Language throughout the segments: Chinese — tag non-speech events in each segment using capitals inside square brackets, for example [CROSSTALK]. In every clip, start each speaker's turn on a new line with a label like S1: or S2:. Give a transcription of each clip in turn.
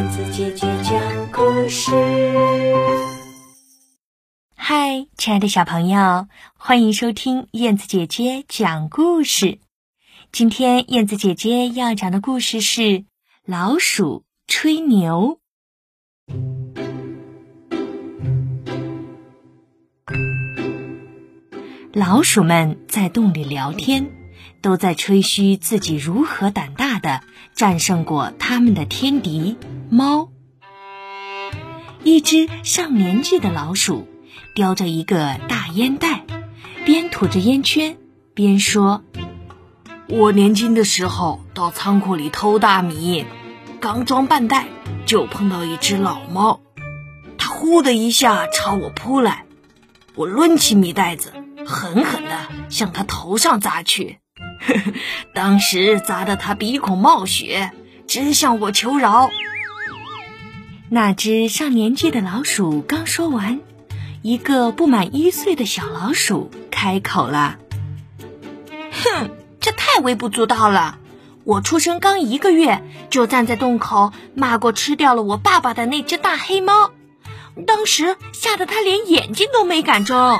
S1: 燕子姐姐讲故事。
S2: 嗨，亲爱的小朋友，欢迎收听燕子姐姐讲故事。今天燕子姐姐要讲的故事是《老鼠吹牛》。老鼠们在洞里聊天，都在吹嘘自己如何胆大的战胜过他们的天敌猫。一只上年纪的老鼠叼着一个大烟袋，边吐着烟圈边说：“
S3: 我年轻的时候到仓库里偷大米，刚装半袋就碰到一只老猫，它呼的一下朝我扑来，我抡起米袋子。”狠狠地向它头上砸去，[LAUGHS] 当时砸得他鼻孔冒血，直向我求饶。
S2: 那只上年纪的老鼠刚说完，一个不满一岁的小老鼠开口了：“
S4: 哼，这太微不足道了！我出生刚一个月，就站在洞口骂过吃掉了我爸爸的那只大黑猫，当时吓得他连眼睛都没敢睁。”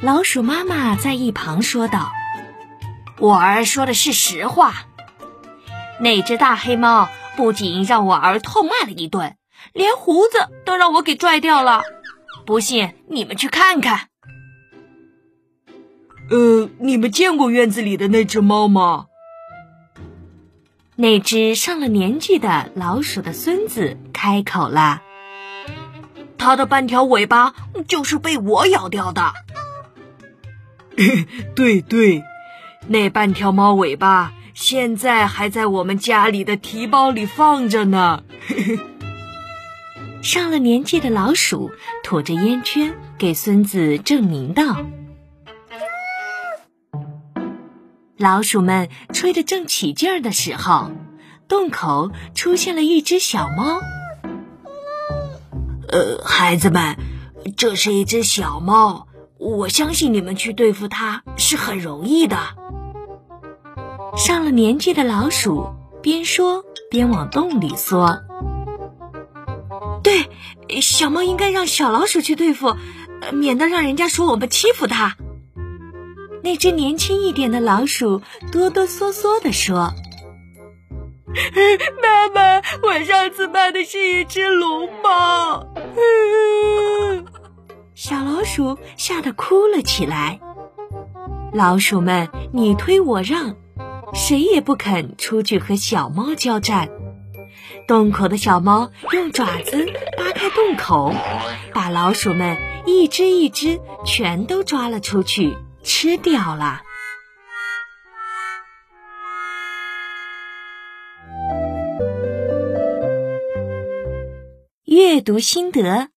S2: 老鼠妈妈在一旁说道：“
S4: 我儿说的是实话。那只大黑猫不仅让我儿痛骂了一顿，连胡子都让我给拽掉了。不信你们去看看。”“
S3: 呃，你们见过院子里的那只猫吗？”
S2: 那只上了年纪的老鼠的孙子开口了：“
S4: 它的半条尾巴就是被我咬掉的。[LAUGHS] ”
S3: 对对，那半条猫尾巴现在还在我们家里的提包里放着呢。[LAUGHS]
S2: 上了年纪的老鼠吐着烟圈，给孙子证明道：“老鼠们吹得正起劲儿的时候，洞口出现了一只小猫。
S3: 呃，孩子们，这是一只小猫。”我相信你们去对付它是很容易的。
S2: 上了年纪的老鼠边说边往洞里缩。
S4: 对，小猫应该让小老鼠去对付，免得让人家说我们欺负它。
S2: 那只年轻一点的老鼠哆哆嗦嗦地说：“ [LAUGHS]
S1: 妈妈，我上次怕的是一只龙猫。[LAUGHS] ”
S2: 小老鼠吓得哭了起来，老鼠们你推我让，谁也不肯出去和小猫交战。洞口的小猫用爪子扒开洞口，把老鼠们一只一只全都抓了出去吃掉了。阅读心得。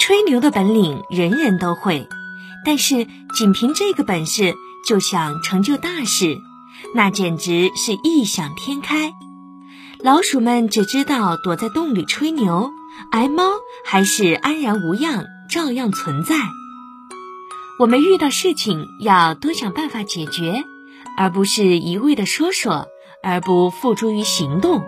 S2: 吹牛的本领人人都会，但是仅凭这个本事就想成就大事，那简直是异想天开。老鼠们只知道躲在洞里吹牛，而猫还是安然无恙，照样存在。我们遇到事情要多想办法解决，而不是一味的说说而不付诸于行动。